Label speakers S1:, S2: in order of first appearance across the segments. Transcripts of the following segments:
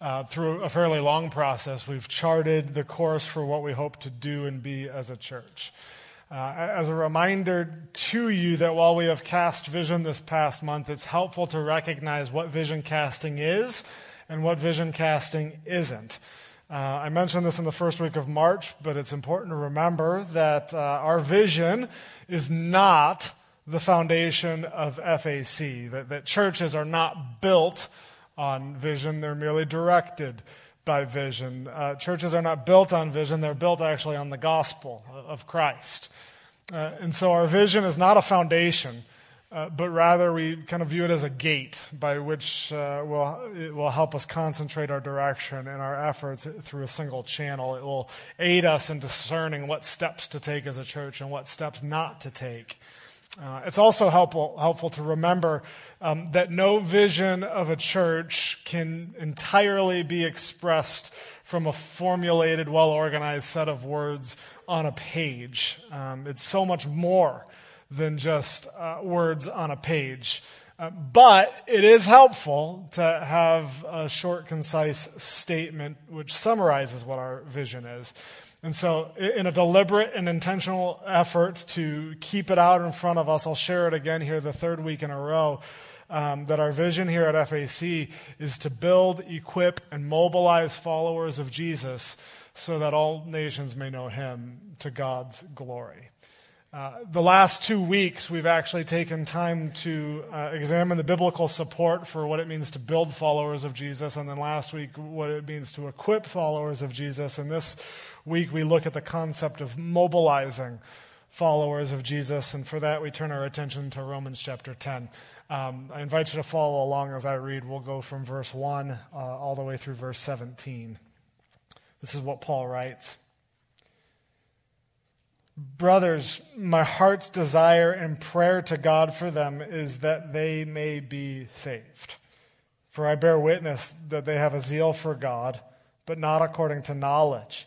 S1: uh, through a fairly long process, we've charted the course for what we hope to do and be as a church. Uh, as a reminder to you that while we have cast vision this past month, it's helpful to recognize what vision casting is and what vision casting isn't. Uh, I mentioned this in the first week of March, but it's important to remember that uh, our vision is not the foundation of FAC, that, that churches are not built on vision, they're merely directed by vision. Uh, churches are not built on vision, they're built actually on the gospel of Christ. Uh, and so our vision is not a foundation. Uh, but rather we kind of view it as a gate by which uh, will, it will help us concentrate our direction and our efforts through a single channel. It will aid us in discerning what steps to take as a church and what steps not to take. Uh, it's also helpful, helpful to remember um, that no vision of a church can entirely be expressed from a formulated, well organized set of words on a page. Um, it's so much more than just uh, words on a page. Uh, but it is helpful to have a short, concise statement which summarizes what our vision is. And so, in a deliberate and intentional effort to keep it out in front of us, I'll share it again here the third week in a row. Um, that our vision here at FAC is to build, equip, and mobilize followers of Jesus so that all nations may know him to God's glory. Uh, the last two weeks, we've actually taken time to uh, examine the biblical support for what it means to build followers of Jesus, and then last week, what it means to equip followers of Jesus. And this week, we look at the concept of mobilizing followers of Jesus, and for that, we turn our attention to Romans chapter 10. Um, I invite you to follow along as I read. We'll go from verse 1 uh, all the way through verse 17. This is what Paul writes. Brothers, my heart's desire and prayer to God for them is that they may be saved. For I bear witness that they have a zeal for God, but not according to knowledge.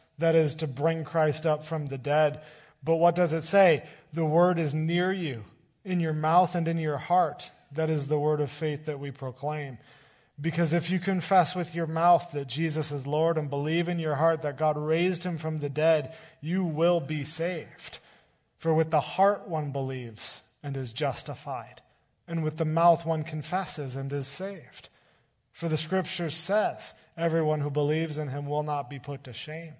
S1: That is, to bring Christ up from the dead. But what does it say? The word is near you, in your mouth and in your heart. That is the word of faith that we proclaim. Because if you confess with your mouth that Jesus is Lord and believe in your heart that God raised him from the dead, you will be saved. For with the heart one believes and is justified, and with the mouth one confesses and is saved. For the scripture says, Everyone who believes in him will not be put to shame.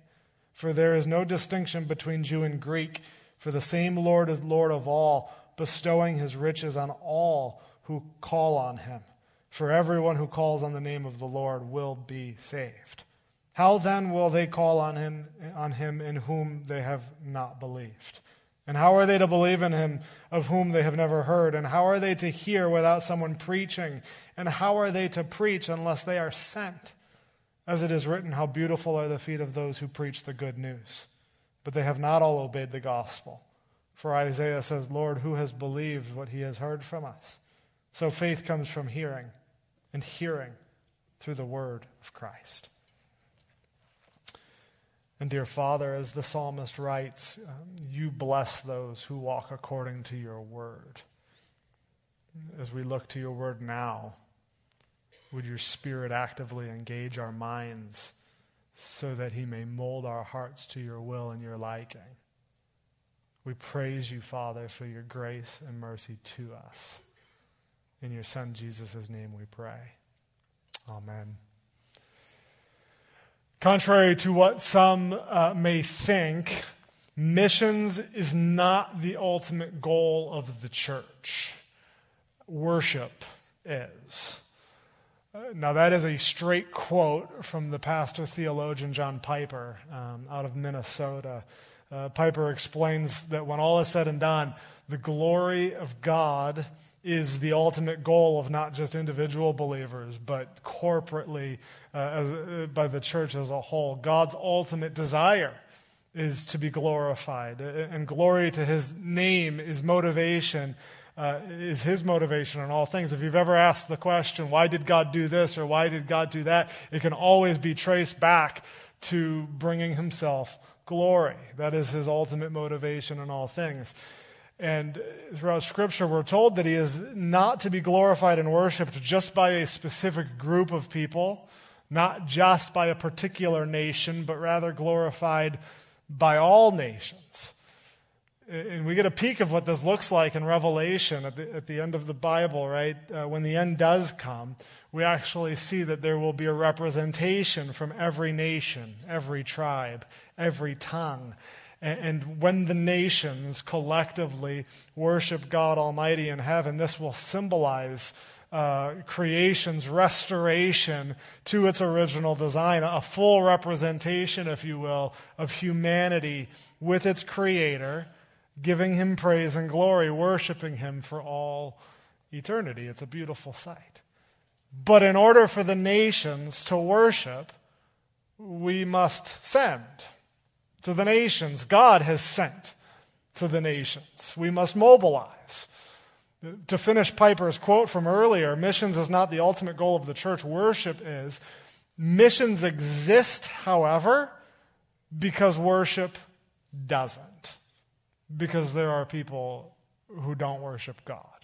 S1: For there is no distinction between Jew and Greek, for the same Lord is Lord of all, bestowing his riches on all who call on him. For everyone who calls on the name of the Lord will be saved. How then will they call on him, on him in whom they have not believed? And how are they to believe in him of whom they have never heard? And how are they to hear without someone preaching? And how are they to preach unless they are sent? As it is written, How beautiful are the feet of those who preach the good news. But they have not all obeyed the gospel. For Isaiah says, Lord, who has believed what he has heard from us? So faith comes from hearing and hearing through the word of Christ. And dear Father, as the psalmist writes, um, you bless those who walk according to your word. As we look to your word now, would your spirit actively engage our minds so that he may mold our hearts to your will and your liking? We praise you, Father, for your grace and mercy to us. In your Son, Jesus' name, we pray. Amen. Contrary to what some uh, may think, missions is not the ultimate goal of the church. Worship is. Now, that is a straight quote from the pastor theologian John Piper um, out of Minnesota. Uh, Piper explains that when all is said and done, the glory of God is the ultimate goal of not just individual believers, but corporately uh, as, uh, by the church as a whole. God's ultimate desire is to be glorified, and glory to his name is motivation. Uh, is his motivation in all things. If you've ever asked the question, why did God do this or why did God do that, it can always be traced back to bringing himself glory. That is his ultimate motivation in all things. And throughout Scripture, we're told that he is not to be glorified and worshiped just by a specific group of people, not just by a particular nation, but rather glorified by all nations. And we get a peek of what this looks like in Revelation at the, at the end of the Bible, right? Uh, when the end does come, we actually see that there will be a representation from every nation, every tribe, every tongue. And when the nations collectively worship God Almighty in heaven, this will symbolize uh, creation's restoration to its original design, a full representation, if you will, of humanity with its creator, giving him praise and glory, worshiping him for all eternity. It's a beautiful sight. But in order for the nations to worship, we must send to the nations. God has sent to the nations. We must mobilize. To finish Piper's quote from earlier, missions is not the ultimate goal of the church, worship is. Missions exist, however, because worship doesn't. Because there are people who don't worship God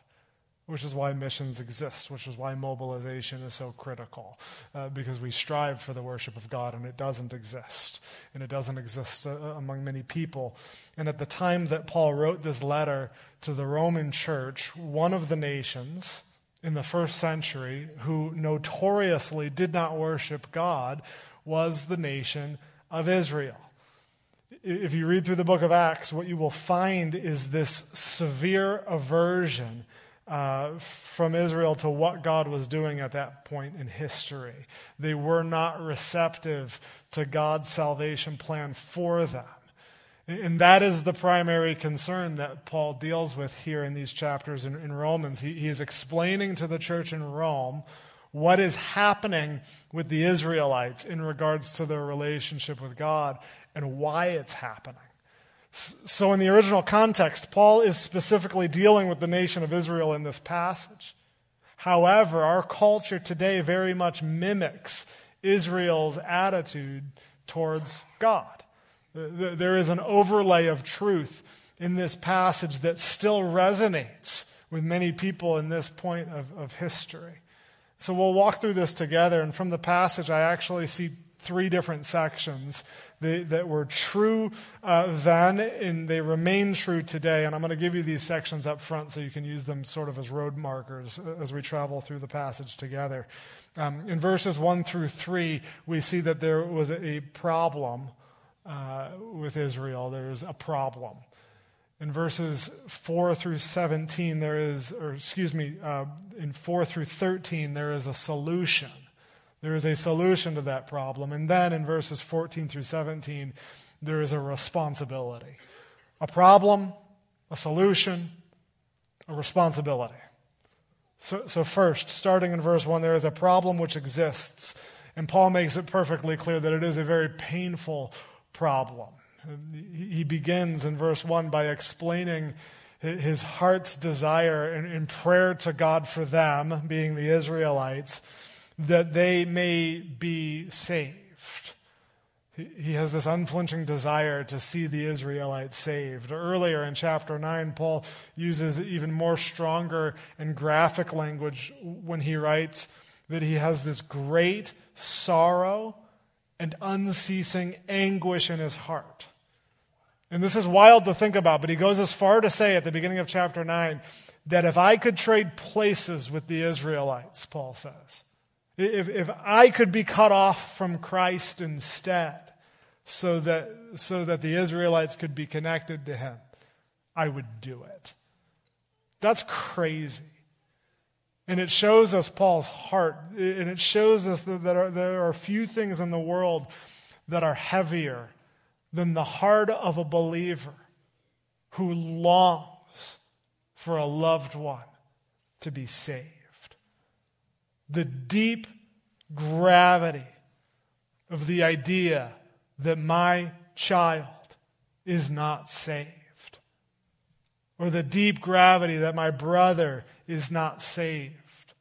S1: which is why missions exist, which is why mobilization is so critical, uh, because we strive for the worship of God and it doesn't exist. And it doesn't exist uh, among many people. And at the time that Paul wrote this letter to the Roman church, one of the nations in the first century who notoriously did not worship God was the nation of Israel. If you read through the book of Acts, what you will find is this severe aversion uh, from Israel to what God was doing at that point in history. They were not receptive to God's salvation plan for them. And that is the primary concern that Paul deals with here in these chapters in, in Romans. He, he is explaining to the church in Rome what is happening with the Israelites in regards to their relationship with God and why it's happening. So, in the original context, Paul is specifically dealing with the nation of Israel in this passage. However, our culture today very much mimics Israel's attitude towards God. There is an overlay of truth in this passage that still resonates with many people in this point of, of history. So we'll walk through this together, and from the passage, I actually see three different sections they, that were true uh, then and they remain true today. And I'm going to give you these sections up front so you can use them sort of as road markers uh, as we travel through the passage together. Um, in verses 1 through 3, we see that there was a problem uh, with Israel. There is a problem. In verses 4 through 17, there is, or excuse me, uh, in 4 through 13, there is a solution. There is a solution to that problem. And then in verses 14 through 17, there is a responsibility. A problem, a solution, a responsibility. So, so, first, starting in verse 1, there is a problem which exists. And Paul makes it perfectly clear that it is a very painful problem. He begins in verse 1 by explaining his heart's desire in prayer to God for them, being the Israelites that they may be saved. He has this unflinching desire to see the Israelites saved. Earlier in chapter 9, Paul uses even more stronger and graphic language when he writes that he has this great sorrow and unceasing anguish in his heart. And this is wild to think about, but he goes as far to say at the beginning of chapter 9 that if I could trade places with the Israelites, Paul says, if, if I could be cut off from Christ instead, so that, so that the Israelites could be connected to him, I would do it. That's crazy. And it shows us Paul's heart. And it shows us that there are, there are few things in the world that are heavier than the heart of a believer who longs for a loved one to be saved. The deep gravity of the idea that my child is not saved, or the deep gravity that my brother is not saved,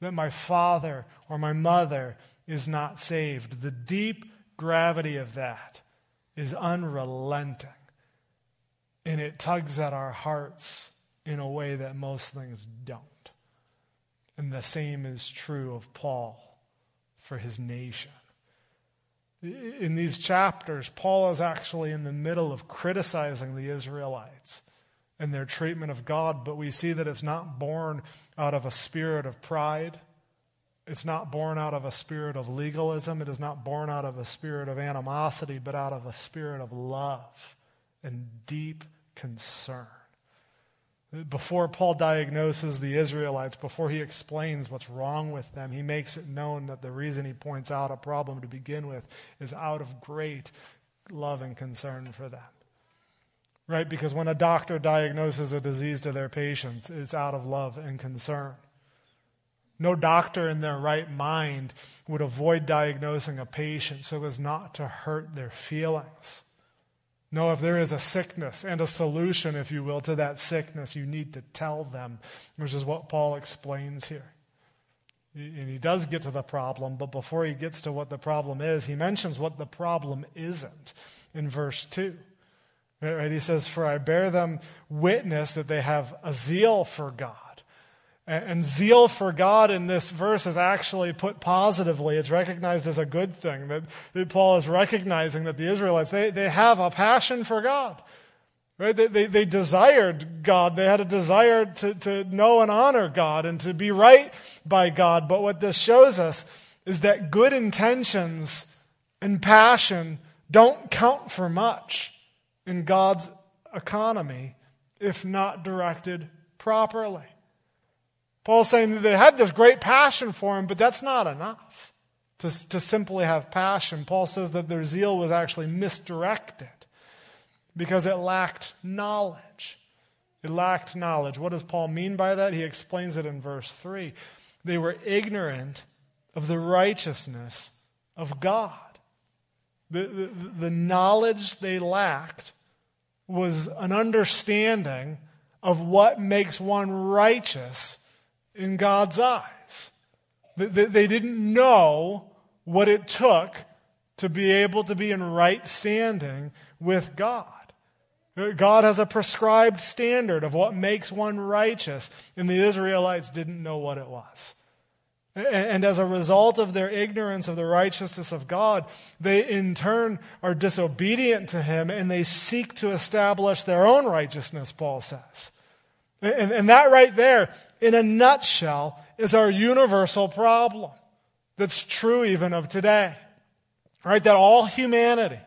S1: that my father or my mother is not saved. The deep gravity of that is unrelenting, and it tugs at our hearts in a way that most things don't. And the same is true of Paul for his nation. In these chapters, Paul is actually in the middle of criticizing the Israelites and their treatment of God, but we see that it's not born out of a spirit of pride. It's not born out of a spirit of legalism. It is not born out of a spirit of animosity, but out of a spirit of love and deep concern. Before Paul diagnoses the Israelites, before he explains what's wrong with them, he makes it known that the reason he points out a problem to begin with is out of great love and concern for them. Right? Because when a doctor diagnoses a disease to their patients, it's out of love and concern. No doctor in their right mind would avoid diagnosing a patient so as not to hurt their feelings. No, if there is a sickness and a solution, if you will, to that sickness, you need to tell them, which is what Paul explains here. And he does get to the problem, but before he gets to what the problem is, he mentions what the problem isn't in verse 2. Right? He says, For I bear them witness that they have a zeal for God. And zeal for God in this verse is actually put positively. It's recognized as a good thing. That, Paul is recognizing that the Israelites, they, they have a passion for God. Right? They, they, they desired God. They had a desire to, to know and honor God and to be right by God. But what this shows us is that good intentions and passion don't count for much in God's economy if not directed properly. Paul's saying that they had this great passion for him, but that's not enough to, to simply have passion. Paul says that their zeal was actually misdirected because it lacked knowledge. It lacked knowledge. What does Paul mean by that? He explains it in verse 3. They were ignorant of the righteousness of God. The, the, the knowledge they lacked was an understanding of what makes one righteous in God's eyes. They didn't know what it took to be able to be in right standing with God. God has a prescribed standard of what makes one righteous, and the Israelites didn't know what it was. And as a result of their ignorance of the righteousness of God, they in turn are disobedient to Him and they seek to establish their own righteousness, Paul says. And, and that right there, in a nutshell, is our universal problem that's true even of today. Right? That all humanity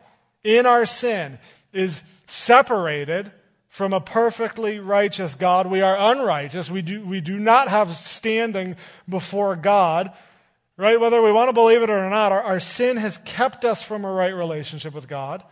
S1: in our sin is separated from a perfectly righteous God. We are unrighteous. We do, we do not have standing before God. Right? Whether we want to believe it or not, our, our sin has kept us from a right relationship with God.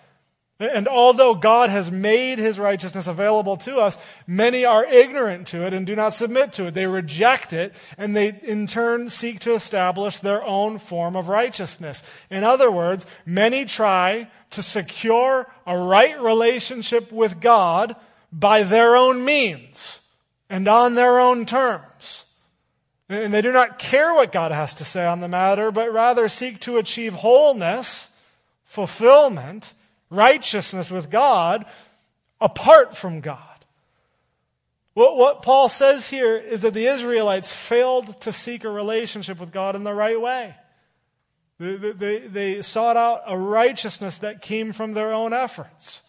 S1: And although God has made his righteousness available to us, many are ignorant to it and do not submit to it. They reject it and they in turn seek to establish their own form of righteousness. In other words, many try to secure a right relationship with God by their own means and on their own terms. And they do not care what God has to say on the matter, but rather seek to achieve wholeness, fulfillment, righteousness with God apart from God. What, what Paul says here is that the Israelites failed to seek a relationship with God in the right way. They, they, they sought out a righteousness that came from their own efforts,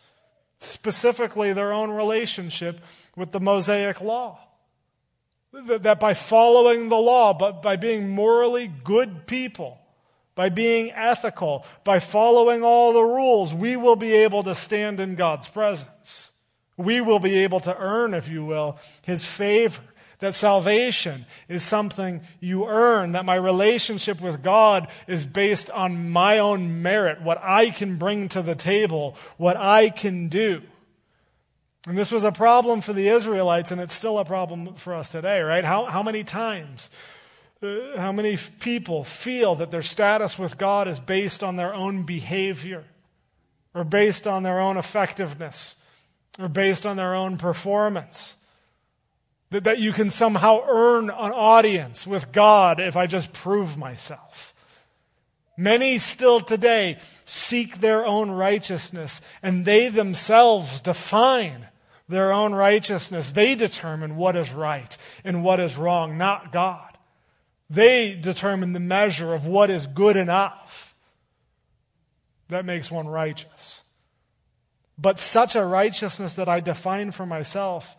S1: specifically their own relationship with the Mosaic law. That by following the law, but by being morally good people, by being ethical, by following all the rules, we will be able to stand in God's presence. We will be able to earn, if you will, His favor. That salvation is something you earn, that my relationship with God is based on my own merit, what I can bring to the table, what I can do. And this was a problem for the Israelites, and it's still a problem for us today, right? How, how many times, uh, how many people feel that their status with God is based on their own behavior, or based on their own effectiveness, or based on their own performance? That, that you can somehow earn an audience with God if I just prove myself. Many still today seek their own righteousness, and they themselves define their own righteousness. They determine what is right and what is wrong, not God. They determine the measure of what is good enough. That makes one righteous. But such a righteousness that I define for myself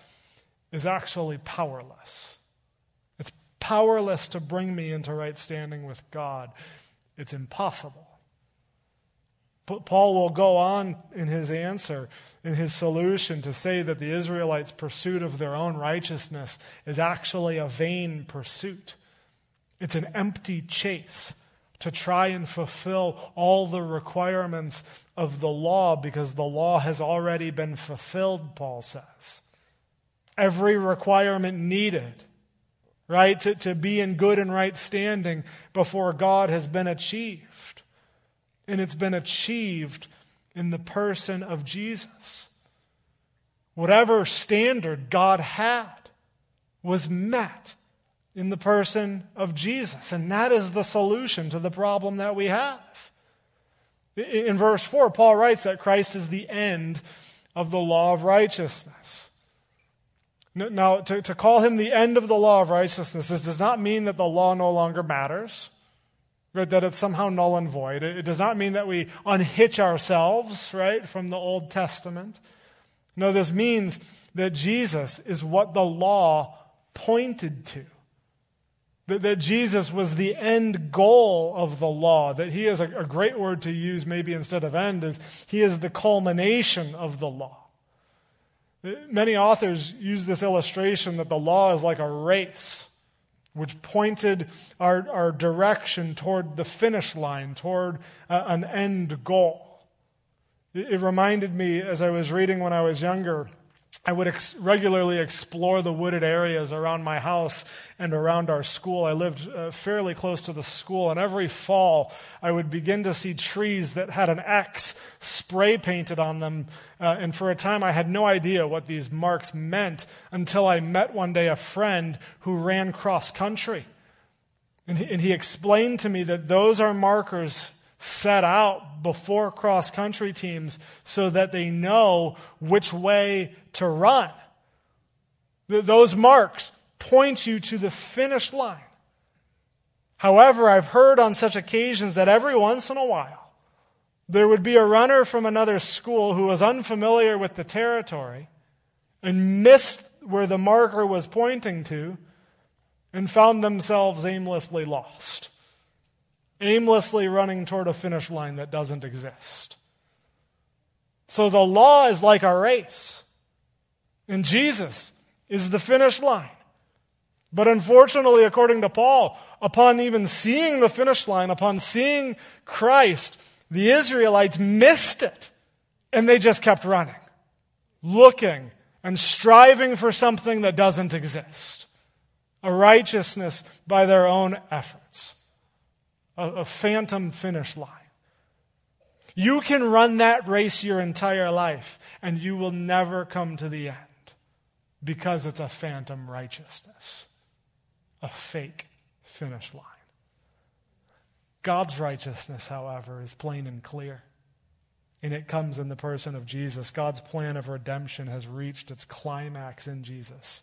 S1: is actually powerless. It's powerless to bring me into right standing with God. It's impossible. Paul will go on in his answer, in his solution, to say that the Israelites' pursuit of their own righteousness is actually a vain pursuit. It's an empty chase to try and fulfill all the requirements of the law because the law has already been fulfilled, Paul says. Every requirement needed, right, to, to be in good and right standing before God has been achieved and it's been achieved in the person of Jesus. Whatever standard God had was met in the person of Jesus. And that is the solution to the problem that we have. In verse 4, Paul writes that Christ is the end of the law of righteousness. Now, to, to call him the end of the law of righteousness, this does not mean that the law no longer matters right, that it's somehow null and void. It, it does not mean that we unhitch ourselves, right, from the Old Testament. No, this means that Jesus is what the law pointed to. That, that Jesus was the end goal of the law. That he is a, a great word to use, maybe instead of end, is he is the culmination of the law. Many authors use this illustration that the law is like a race which pointed our, our direction toward the finish line, toward uh, an end goal. It, it, reminded me, as I was reading when I was younger, I would ex- regularly explore the wooded areas around my house and around our school. I lived uh, fairly close to the school, and every fall I would begin to see trees that had an X spray painted on them. Uh, and for a time I had no idea what these marks meant until I met one day a friend who ran cross country. And he, and he explained to me that those are markers set out before cross country teams so that they know which way to run. Those marks point you to the finish line. However, I've heard on such occasions that every once in a while, there would be a runner from another school who was unfamiliar with the territory and missed where the marker was pointing to and found themselves aimlessly lost, aimlessly running toward a finish line that doesn't exist. So the law is like a race. And Jesus is the finish line. But unfortunately, according to Paul, upon even seeing the finish line, upon seeing Christ, the Israelites missed it. And they just kept running, looking and striving for something that doesn't exist. A righteousness by their own efforts. A, a phantom finish line. You can run that race your entire life and you will never come to the end because it's a phantom righteousness, a fake finish line. God's righteousness, however, is plain and clear. And it comes in the person of Jesus. God's plan of redemption has reached its climax in Jesus.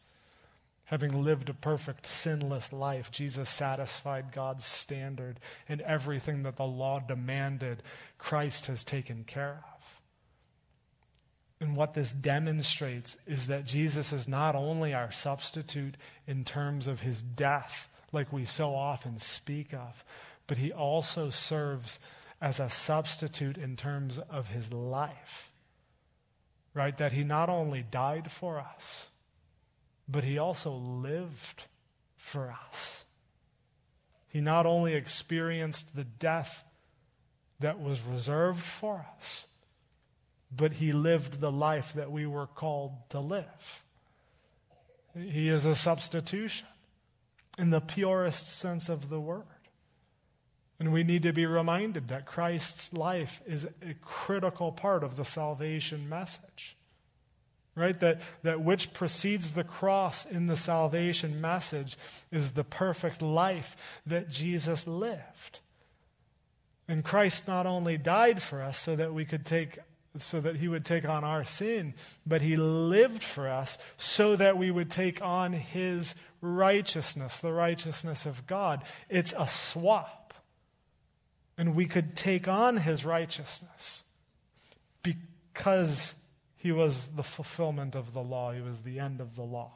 S1: Having lived a perfect, sinless life, Jesus satisfied God's standard, and everything that the law demanded, Christ has taken care of. And what this demonstrates is that Jesus is not only our substitute in terms of his death, like we so often speak of, but he also serves as a substitute in terms of his life. Right? That he not only died for us, but he also lived for us. He not only experienced the death that was reserved for us, but he lived the life that we were called to live. He is a substitution in the purest sense of the word. And we need to be reminded that Christ's life is a critical part of the salvation message. Right? That, that which precedes the cross in the salvation message is the perfect life that Jesus lived. And Christ not only died for us so that we could take so that he would take on our sin, but he lived for us so that we would take on his righteousness, the righteousness of God. It's a swap. And we could take on his righteousness because he was the fulfillment of the law, he was the end of the law.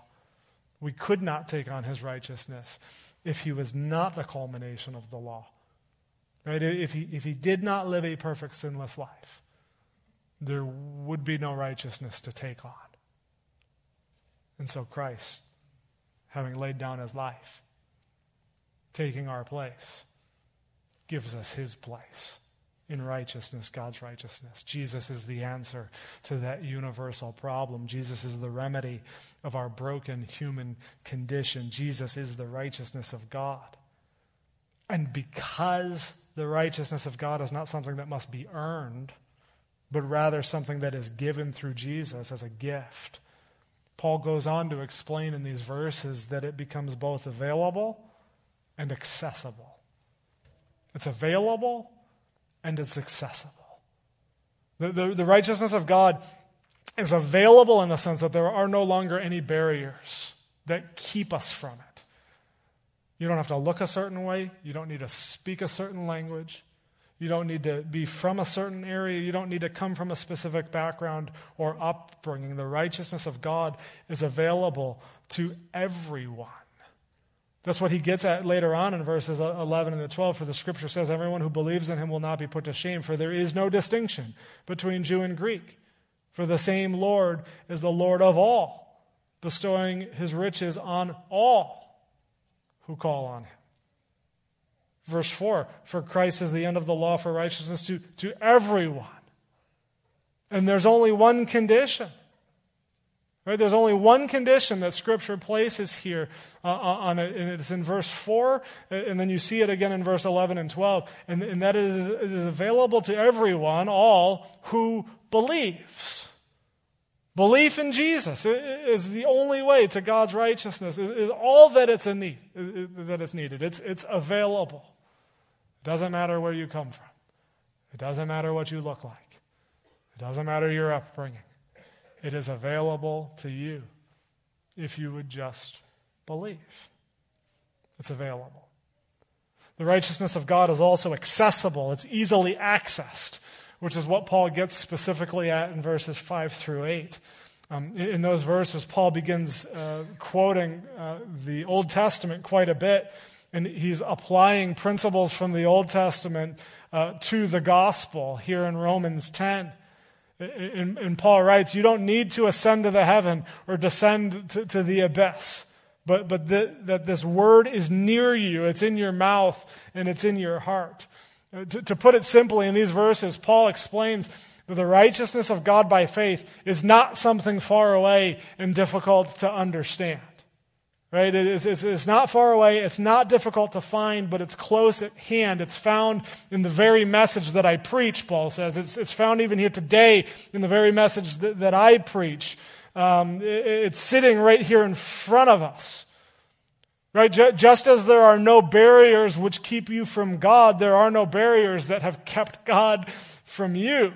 S1: We could not take on his righteousness if he was not the culmination of the law. Right? If he, if he did not live a perfect sinless life, there would be no righteousness to take on. And so Christ, having laid down his life, taking our place, gives us his place in righteousness, God's righteousness. Jesus is the answer to that universal problem. Jesus is the remedy of our broken human condition. Jesus is the righteousness of God. And because the righteousness of God is not something that must be earned, but rather something that is given through Jesus as a gift. Paul goes on to explain in these verses that it becomes both available and accessible. It's available and it's accessible. The, the, the, righteousness of God is available in the sense that there are no longer any barriers that keep us from it. You don't have to look a certain way, you don't need to speak a certain language. You don't need to be from a certain area. You don't need to come from a specific background or upbringing. The righteousness of God is available to everyone. That's what he gets at later on in verses 11 and 12. For the scripture says, Everyone who believes in him will not be put to shame, for there is no distinction between Jew and Greek. For the same Lord is the Lord of all, bestowing his riches on all who call on him. Verse 4 For Christ is the end of the law for righteousness to, to everyone. And there's only one condition. Right? There's only one condition that Scripture places here uh, uh on it, and it's in verse 4, and then you see it again in verse 11 and 12, and, and that is, is available to everyone, all who believes. Belief in Jesus is the only way to God's righteousness, is all that it's, a need, that it's needed. It's, it's available. It doesn't matter where you come from. It doesn't matter what you look like. It doesn't matter your upbringing. It is available to you if you would just believe. It's available. The righteousness of God is also accessible, it's easily accessed, which is what Paul gets specifically at in verses 5 through 8. Um, in those verses, Paul begins uh, quoting uh, the Old Testament quite a bit and he's applying principles from the Old Testament uh, to the gospel here in Romans 10. And, and, Paul writes, You don't need to ascend to the heaven or descend to, to the abyss, but, but the, that this word is near you. It's in your mouth and it's in your heart. Uh, to, to put it simply, in these verses, Paul explains that the righteousness of God by faith is not something far away and difficult to understand. Right? It's, it's, it's not far away. It's not difficult to find, but it's close at hand. It's found in the very message that I preach, Paul says. It's, it's found even here today in the very message that, that I preach. Um, it, it's sitting right here in front of us. Right? Just as there are no barriers which keep you from God, there are no barriers that have kept God from you.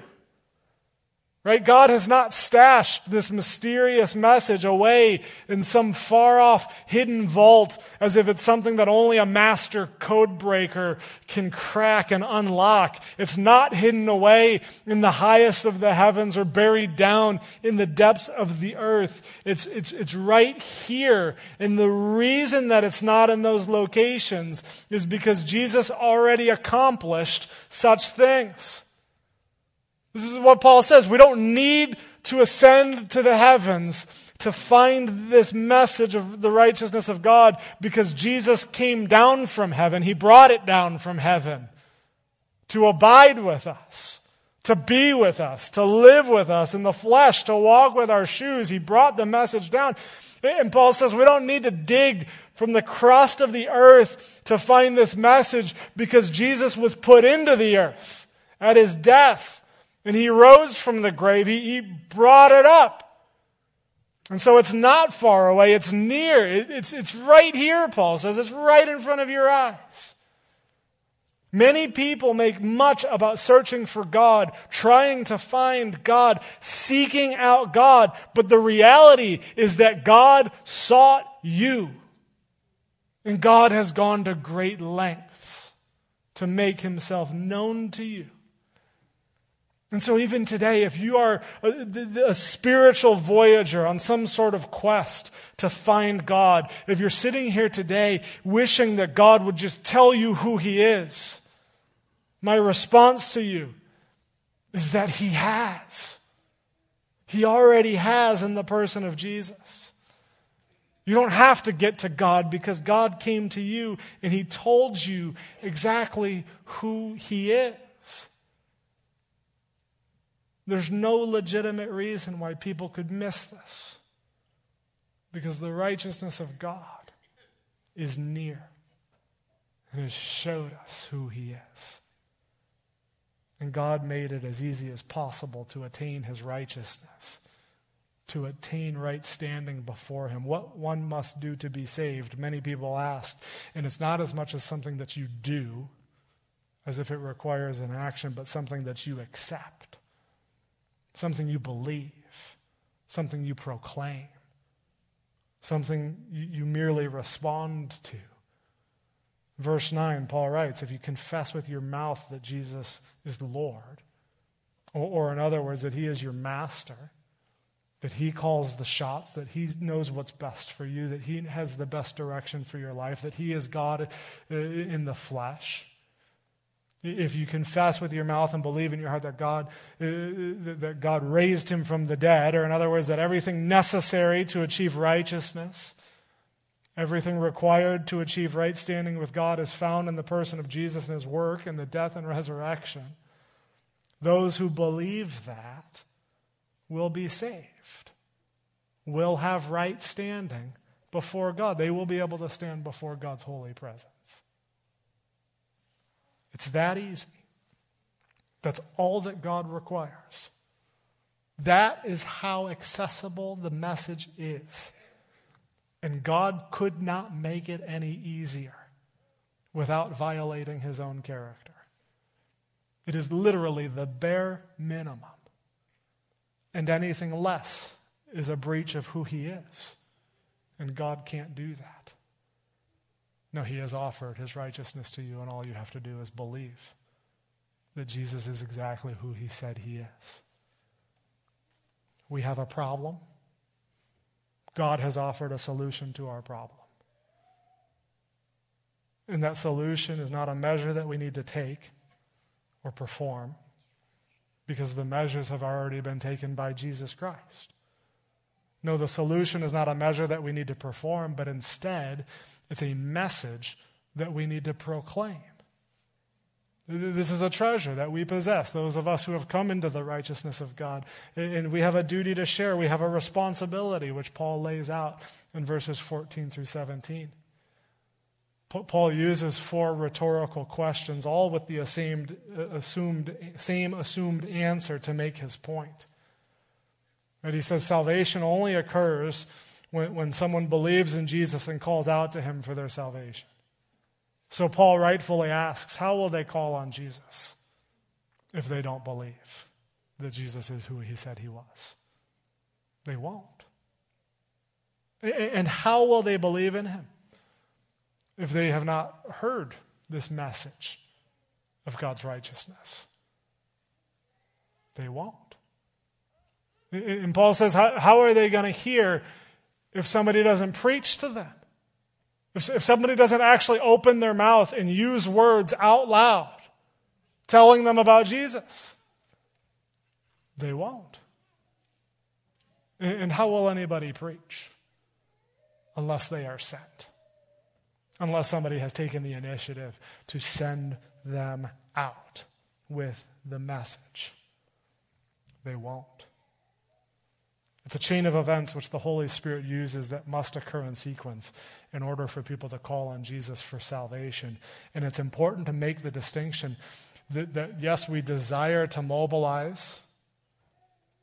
S1: Right? God has not stashed this mysterious message away in some far off hidden vault as if it's something that only a master codebreaker can crack and unlock. It's not hidden away in the highest of the heavens or buried down in the depths of the earth. It's, it's, it's right here. And the reason that it's not in those locations is because Jesus already accomplished such things. This is what Paul says. We don't need to ascend to the heavens to find this message of the righteousness of God because Jesus came down from heaven. He brought it down from heaven to abide with us, to be with us, to live with us in the flesh, to walk with our shoes. He brought the message down. And Paul says we don't need to dig from the crust of the earth to find this message because Jesus was put into the earth at his death and he rose from the grave. He, he brought it up. And so it's not far away, it's near. It, it's, it's right here, Paul says. It's right in front of your eyes. Many people make much about searching for God, trying to find God, seeking out God, but the reality is that God sought you. And God has gone to great lengths to make himself known to you. And so, even today, if you are a, a, spiritual voyager on some sort of quest to find God, if you're sitting here today wishing that God would just tell you who He is, my response to you is that He has. He already has in the person of Jesus. You don't have to get to God because God came to you and He told you exactly who He is. There's no legitimate reason why people could miss this because the righteousness of God is near and has showed us who He is. And God made it as easy as possible to attain his righteousness, to attain right standing before him. What one must do to be saved, many people ask. And it's not as much as something that you do, as if it requires an action, but something that you accept, something you believe, something you proclaim, something you merely respond to. Verse 9, Paul writes, If you confess with your mouth that Jesus is the Lord, or, or, in other words, that he is your master, that he calls the shots, that he knows what's best for you, that he has the best direction for your life, that he is God uh, in the flesh. If you confess with your mouth and believe in your heart that God, uh, that God raised him from the dead, or in other words, that everything necessary to achieve righteousness Everything required to achieve right standing with God is found in the person of Jesus and his work and the death and resurrection. Those who believe that will be saved, will have right standing before God. They will be able to stand before God's holy presence. It's that easy. That's all that God requires. That is how accessible the message is. And God could not make it any easier without violating his own character. It is literally the bare minimum. And anything less is a breach of who he is. And God can't do that. No, he has offered his righteousness to you, and all you have to do is believe that Jesus is exactly who he said he is. We have a problem. God has offered a solution to our problem. And that solution is not a measure that we need to take or perform because the measures have already been taken by Jesus Christ. No, the solution is not a measure that we need to perform, but instead, it's a message that we need to proclaim. This is a treasure that we possess, those of us who have come into the righteousness of God. And we have a duty to share. We have a responsibility, which Paul lays out in verses 14 through 17. Paul uses four rhetorical questions, all with the assumed, uh, assumed, same assumed answer to make his point. And he says salvation only occurs when, when someone believes in Jesus and calls out to him for their salvation. So Paul rightfully asks, How will they call on Jesus if they don't believe that Jesus is who he said he was? They won't. And how will they believe in him if they have not heard this message of God's righteousness? They won't. And Paul says, How, are they going to hear if somebody doesn't preach to them? If, if somebody doesn't actually open their mouth and use words out loud, telling them about Jesus, they won't. And how will anybody preach? Unless they are sent. Unless somebody has taken the initiative to send them out with the message they won't. It's a chain of events which the Holy Spirit uses that must occur in sequence in order for people to call on Jesus for salvation. And it's important to make the distinction that, that yes, we desire to mobilize,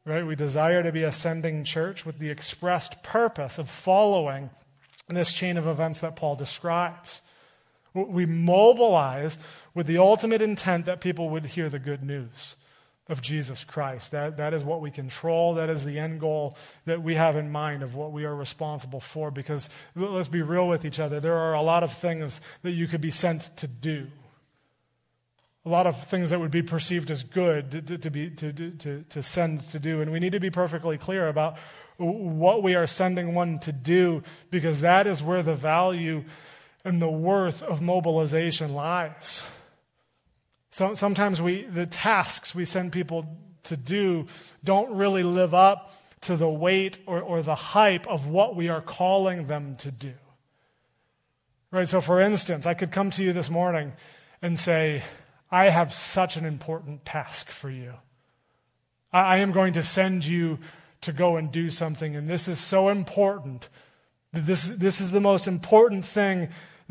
S1: right? We desire to be ascending church with the expressed purpose of following this chain of events that Paul describes. We mobilize with the ultimate intent that people would hear the good news of Jesus Christ. That, that is what we control. That is the end goal that we have in mind of what we are responsible for. Because let's be real with each other. There are a lot of things that you could be sent to do. A lot of things that would be perceived as good to, to, be, to, to, to send to do. And we need to be perfectly clear about what we are sending one to do because that is where the value and the worth of mobilization lies. So, sometimes we, the tasks we send people to do don't really live up to the weight or, or the hype of what we are calling them to do. Right? So, for instance, I could come to you this morning and say, I have such an important task for you. I, I am going to send you to go and do something, and this is so important. This, this is the most important thing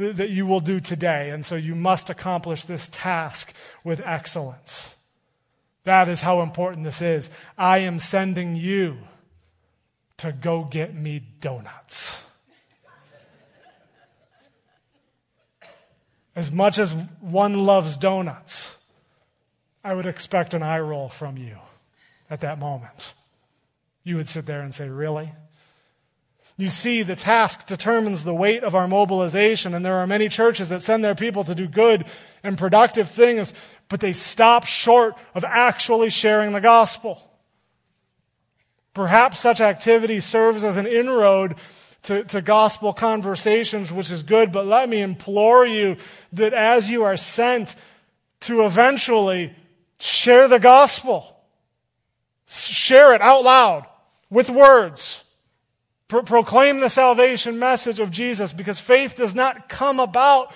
S1: that you will do today. And so you must accomplish this task with excellence. That is how important this is. I am sending you to go get me donuts. As much as one loves donuts, I would expect an eye roll from you at that moment. You would sit there and say, Really? You see, the task determines the weight of our mobilization, and there are many churches that send their people to do good and productive things, but they stop short of actually sharing the gospel. Perhaps such activity serves as an inroad to, to gospel conversations, which is good, but let me implore you that as you are sent to eventually share the gospel, share it out loud with words Pro- proclaim the salvation message of Jesus because faith does not come about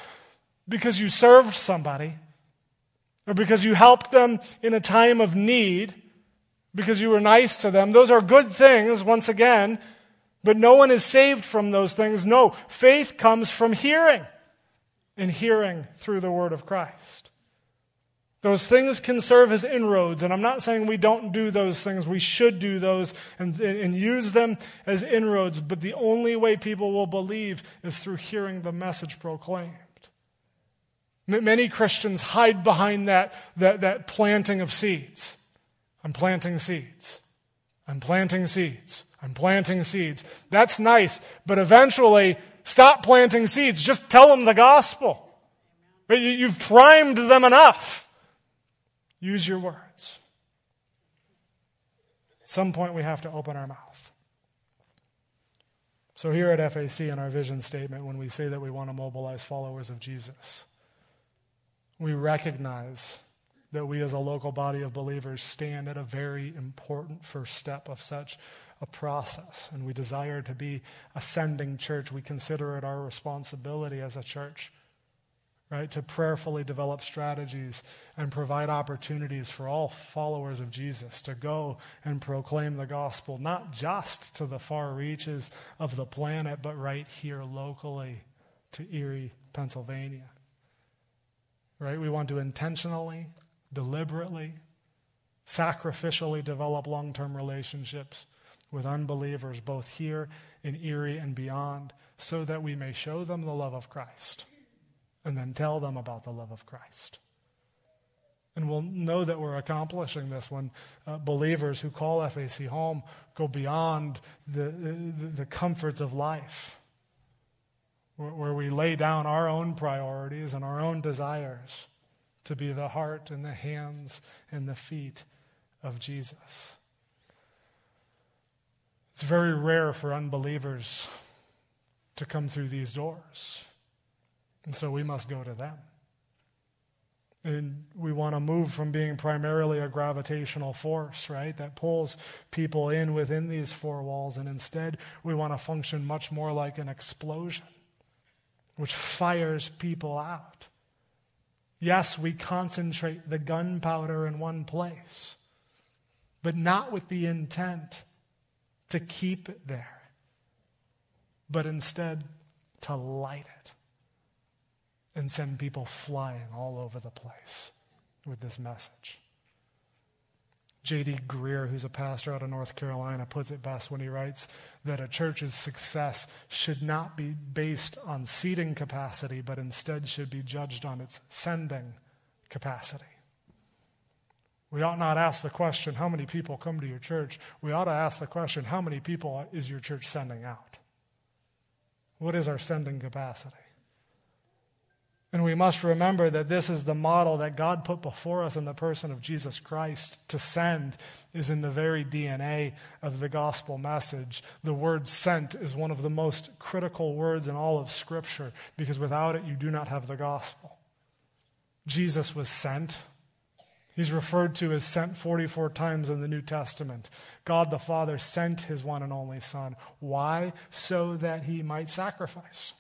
S1: because you served somebody or because you helped them in a time of need, because you were nice to them. Those are good things, once again, but no one is saved from those things. No, faith comes from hearing and hearing through the word of Christ. Those things can serve as inroads, and I'm not saying we don't do those things. We should do those and, and use them as inroads, but the only way people will believe is through hearing the message proclaimed. Many Christians hide behind that, that, that planting of seeds. I'm planting seeds. I'm planting seeds. I'm planting seeds. That's nice, but eventually, stop planting seeds. Just tell them the gospel. You've primed them enough. Use your words. At some point, we have to open our mouth. So, here at FAC, in our vision statement, when we say that we want to mobilize followers of Jesus, we recognize that we as a local body of believers stand at a very important first step of such a process. And we desire to be a sending church. We consider it our responsibility as a church right? To prayerfully develop strategies and provide opportunities for all followers of Jesus to go and proclaim the gospel, not just to the far reaches of the planet, but right here locally to Erie, Pennsylvania. Right? We want to intentionally, deliberately, sacrificially develop long term relationships with unbelievers, both here in Erie and beyond, so that we may show them the love of Christ and then tell them about the love of Christ. And we'll know that we're accomplishing this when uh, believers who call FAC home go beyond the, the, the comforts of life, where, where we lay down our own priorities and our own desires to be the heart and the hands and the feet of Jesus. It's very rare for unbelievers to come through these doors. And so we must go to them. And we want to move from being primarily a gravitational force, right, that pulls people in within these four walls. And instead, we want to function much more like an explosion, which fires people out. Yes, we concentrate the gunpowder in one place, but not with the intent to keep it there, but instead to light it and send people flying all over the place with this message. J.D. Greear, who's a pastor out of North Carolina, puts it best when he writes that a church's success should not be based on seating capacity, but instead should be judged on its sending capacity. We ought not ask the question, how many people come to your church? We ought to ask the question, how many people is your church sending out? What is our sending capacity? And we must remember that this is the model that God put before us in the person of Jesus Christ. To send is in the very DNA of the gospel message. The word sent is one of the most critical words in all of Scripture because without it, you do not have the gospel. Jesus was sent. He's referred to as sent 44 times in the New Testament. God the Father sent his one and only Son. Why? So that he might sacrifice.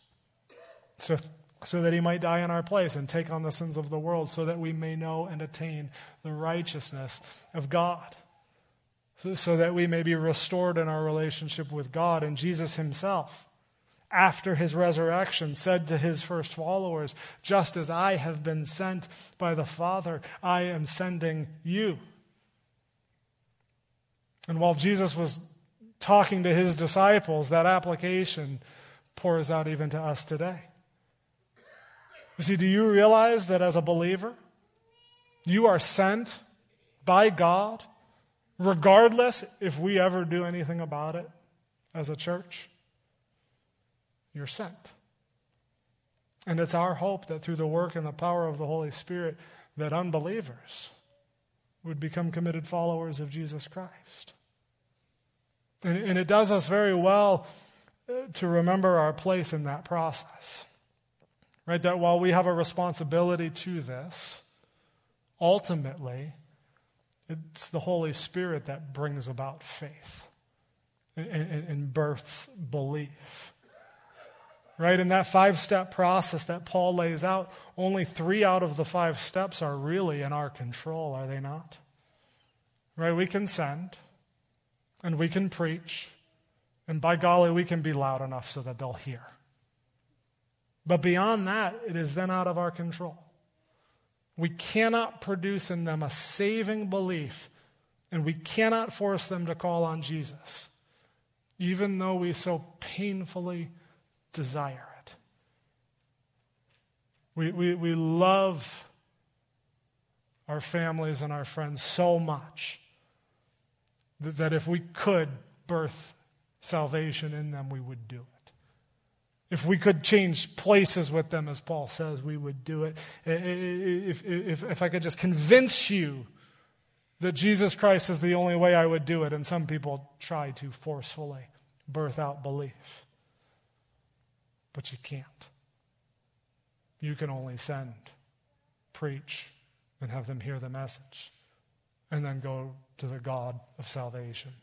S1: So so that he might die in our place and take on the sins of the world, so that we may know and attain the righteousness of God, so, so, that we may be restored in our relationship with God. And Jesus himself, after his resurrection, said to his first followers, Just as I have been sent by the Father, I am sending you. And while Jesus was talking to his disciples, that application pours out even to us today. See, do you realize that as a believer, you are sent by God, regardless if we ever do anything about it as a church? You're sent. And it's our hope that through the work and the power of the Holy Spirit, that unbelievers would become committed followers of Jesus Christ. And, and it does us very well uh, to remember our place in that process. Right? That while we have a responsibility to this, ultimately, it's the Holy Spirit that brings about faith and, and, and births belief. Right? In that five step process that Paul lays out, only three out of the five steps are really in our control, are they not? Right? We can send and we can preach, and by golly, we can be loud enough so that they'll hear. But beyond that, it is then out of our control. We cannot produce in them a saving belief, and we cannot force them to call on Jesus, even though we so painfully desire it. We, we, we love our families and our friends so much that, that if we could birth salvation in them, we would do it. If we could change places with them, as Paul says, we would do it. If, if, if I could just convince you that Jesus Christ is the only way, I would do it. And some people try to forcefully birth out belief. But you can't. You can only send, preach, and have them hear the message. And then go to the God of salvation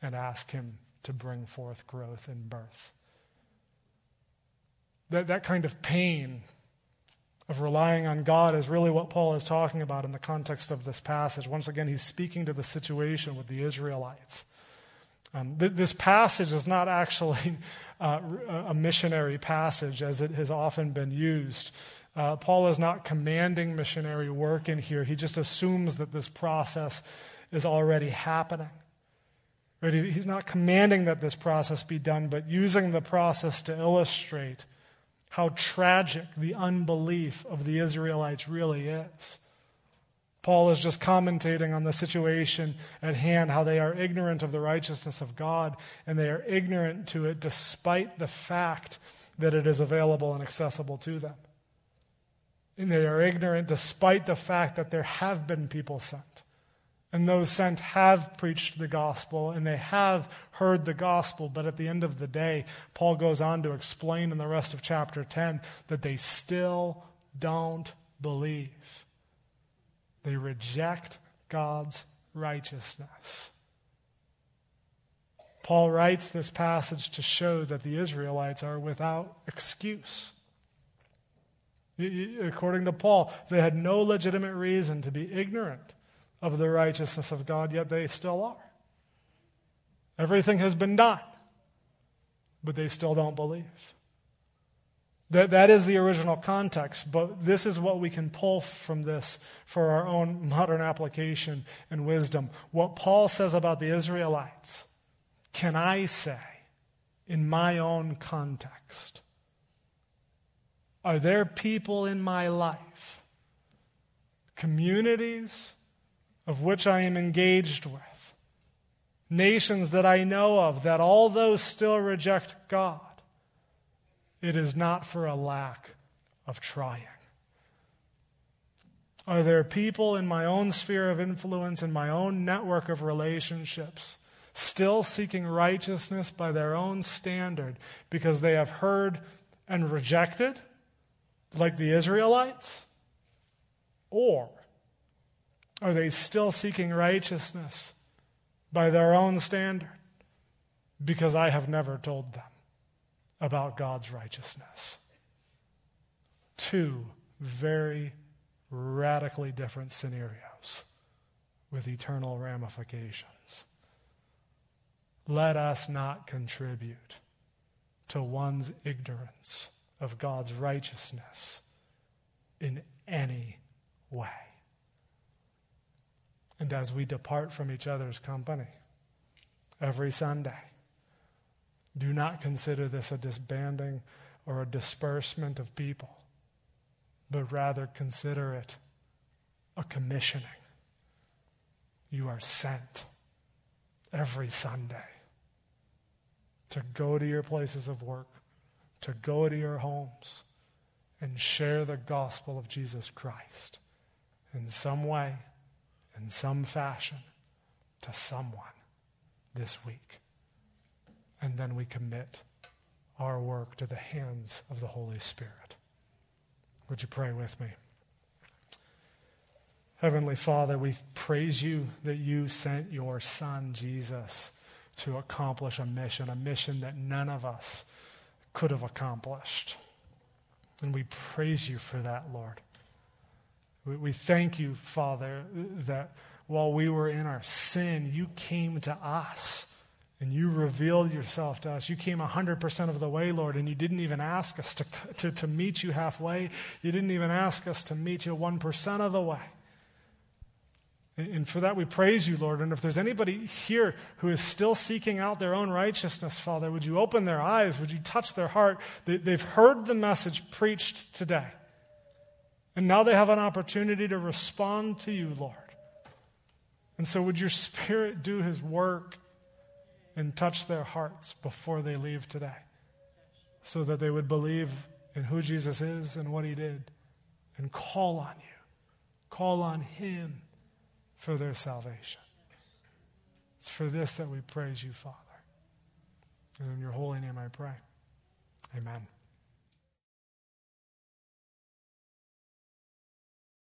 S1: and ask Him to bring forth growth and birth that, that kind of pain of relying on God is really what Paul is talking about in the context of this passage. Once again, he's speaking to the situation with the Israelites. Um, th- this passage is not actually uh, a missionary passage as it has often been used. Uh, Paul is not commanding missionary work in here. He just assumes that this process is already happening. Right? He's not commanding that this process be done, but using the process to illustrate how tragic the unbelief of the Israelites really is. Paul is just commentating on the situation at hand, how they are ignorant of the righteousness of God, and they are ignorant to it despite the fact that it is available and accessible to them. And they are ignorant despite the fact that there have been people sent. And those sent have preached the gospel and they have heard the gospel, but at the end of the day, Paul goes on to explain in the rest of chapter 10 that they still don't believe. They reject God's righteousness. Paul writes this passage to show that the Israelites are without excuse. According to Paul, they had no legitimate reason to be ignorant of the righteousness of God, yet they still are. Everything has been done, but they still don't believe. That, that is the original context, but this is what we can pull from this for our own modern application and wisdom. What Paul says about the Israelites, can I say in my own context? Are there people in my life, communities of which I am engaged with, nations that I know of that although still reject God, it is not for a lack of trying. Are there people in my own sphere of influence, in my own network of relationships, still seeking righteousness by their own standard because they have heard and rejected, like the Israelites? Or are they still seeking righteousness by their own standard because I have never told them? about God's righteousness. Two very radically different scenarios with eternal ramifications. Let us not contribute to one's ignorance of God's righteousness in any way. And as we depart from each other's company every Sunday, do not consider this a disbanding or a disbursement of people, but rather consider it a commissioning. You are sent every Sunday to go to your places of work, to go to your homes, and share the gospel of Jesus Christ in some way, in some fashion, to someone this week and then we commit our work to the hands of the Holy Spirit. Would you pray with me? Heavenly Father, we praise you that you sent your Son, Jesus, to accomplish a mission, a mission that none of us could have accomplished. And we praise you for that, Lord. We, thank you, Father, that while we were in our sin, you came to us and you revealed yourself to us. You came 100% of the way, Lord, and you didn't even ask us to, to, to meet you halfway. You didn't even ask us to meet you 1% of the way. And for that, we praise you, Lord. And if there's anybody here who is still seeking out their own righteousness, Father, would you open their eyes? Would you touch their heart? They've heard the message preached today. And now they have an opportunity to respond to you, Lord. And so, would your Spirit do his work and touch their hearts before they leave today so that they would believe in who Jesus is and what he did and call on you. Call on him for their salvation. It's for this that we praise you, Father. And in your holy name I pray. Amen.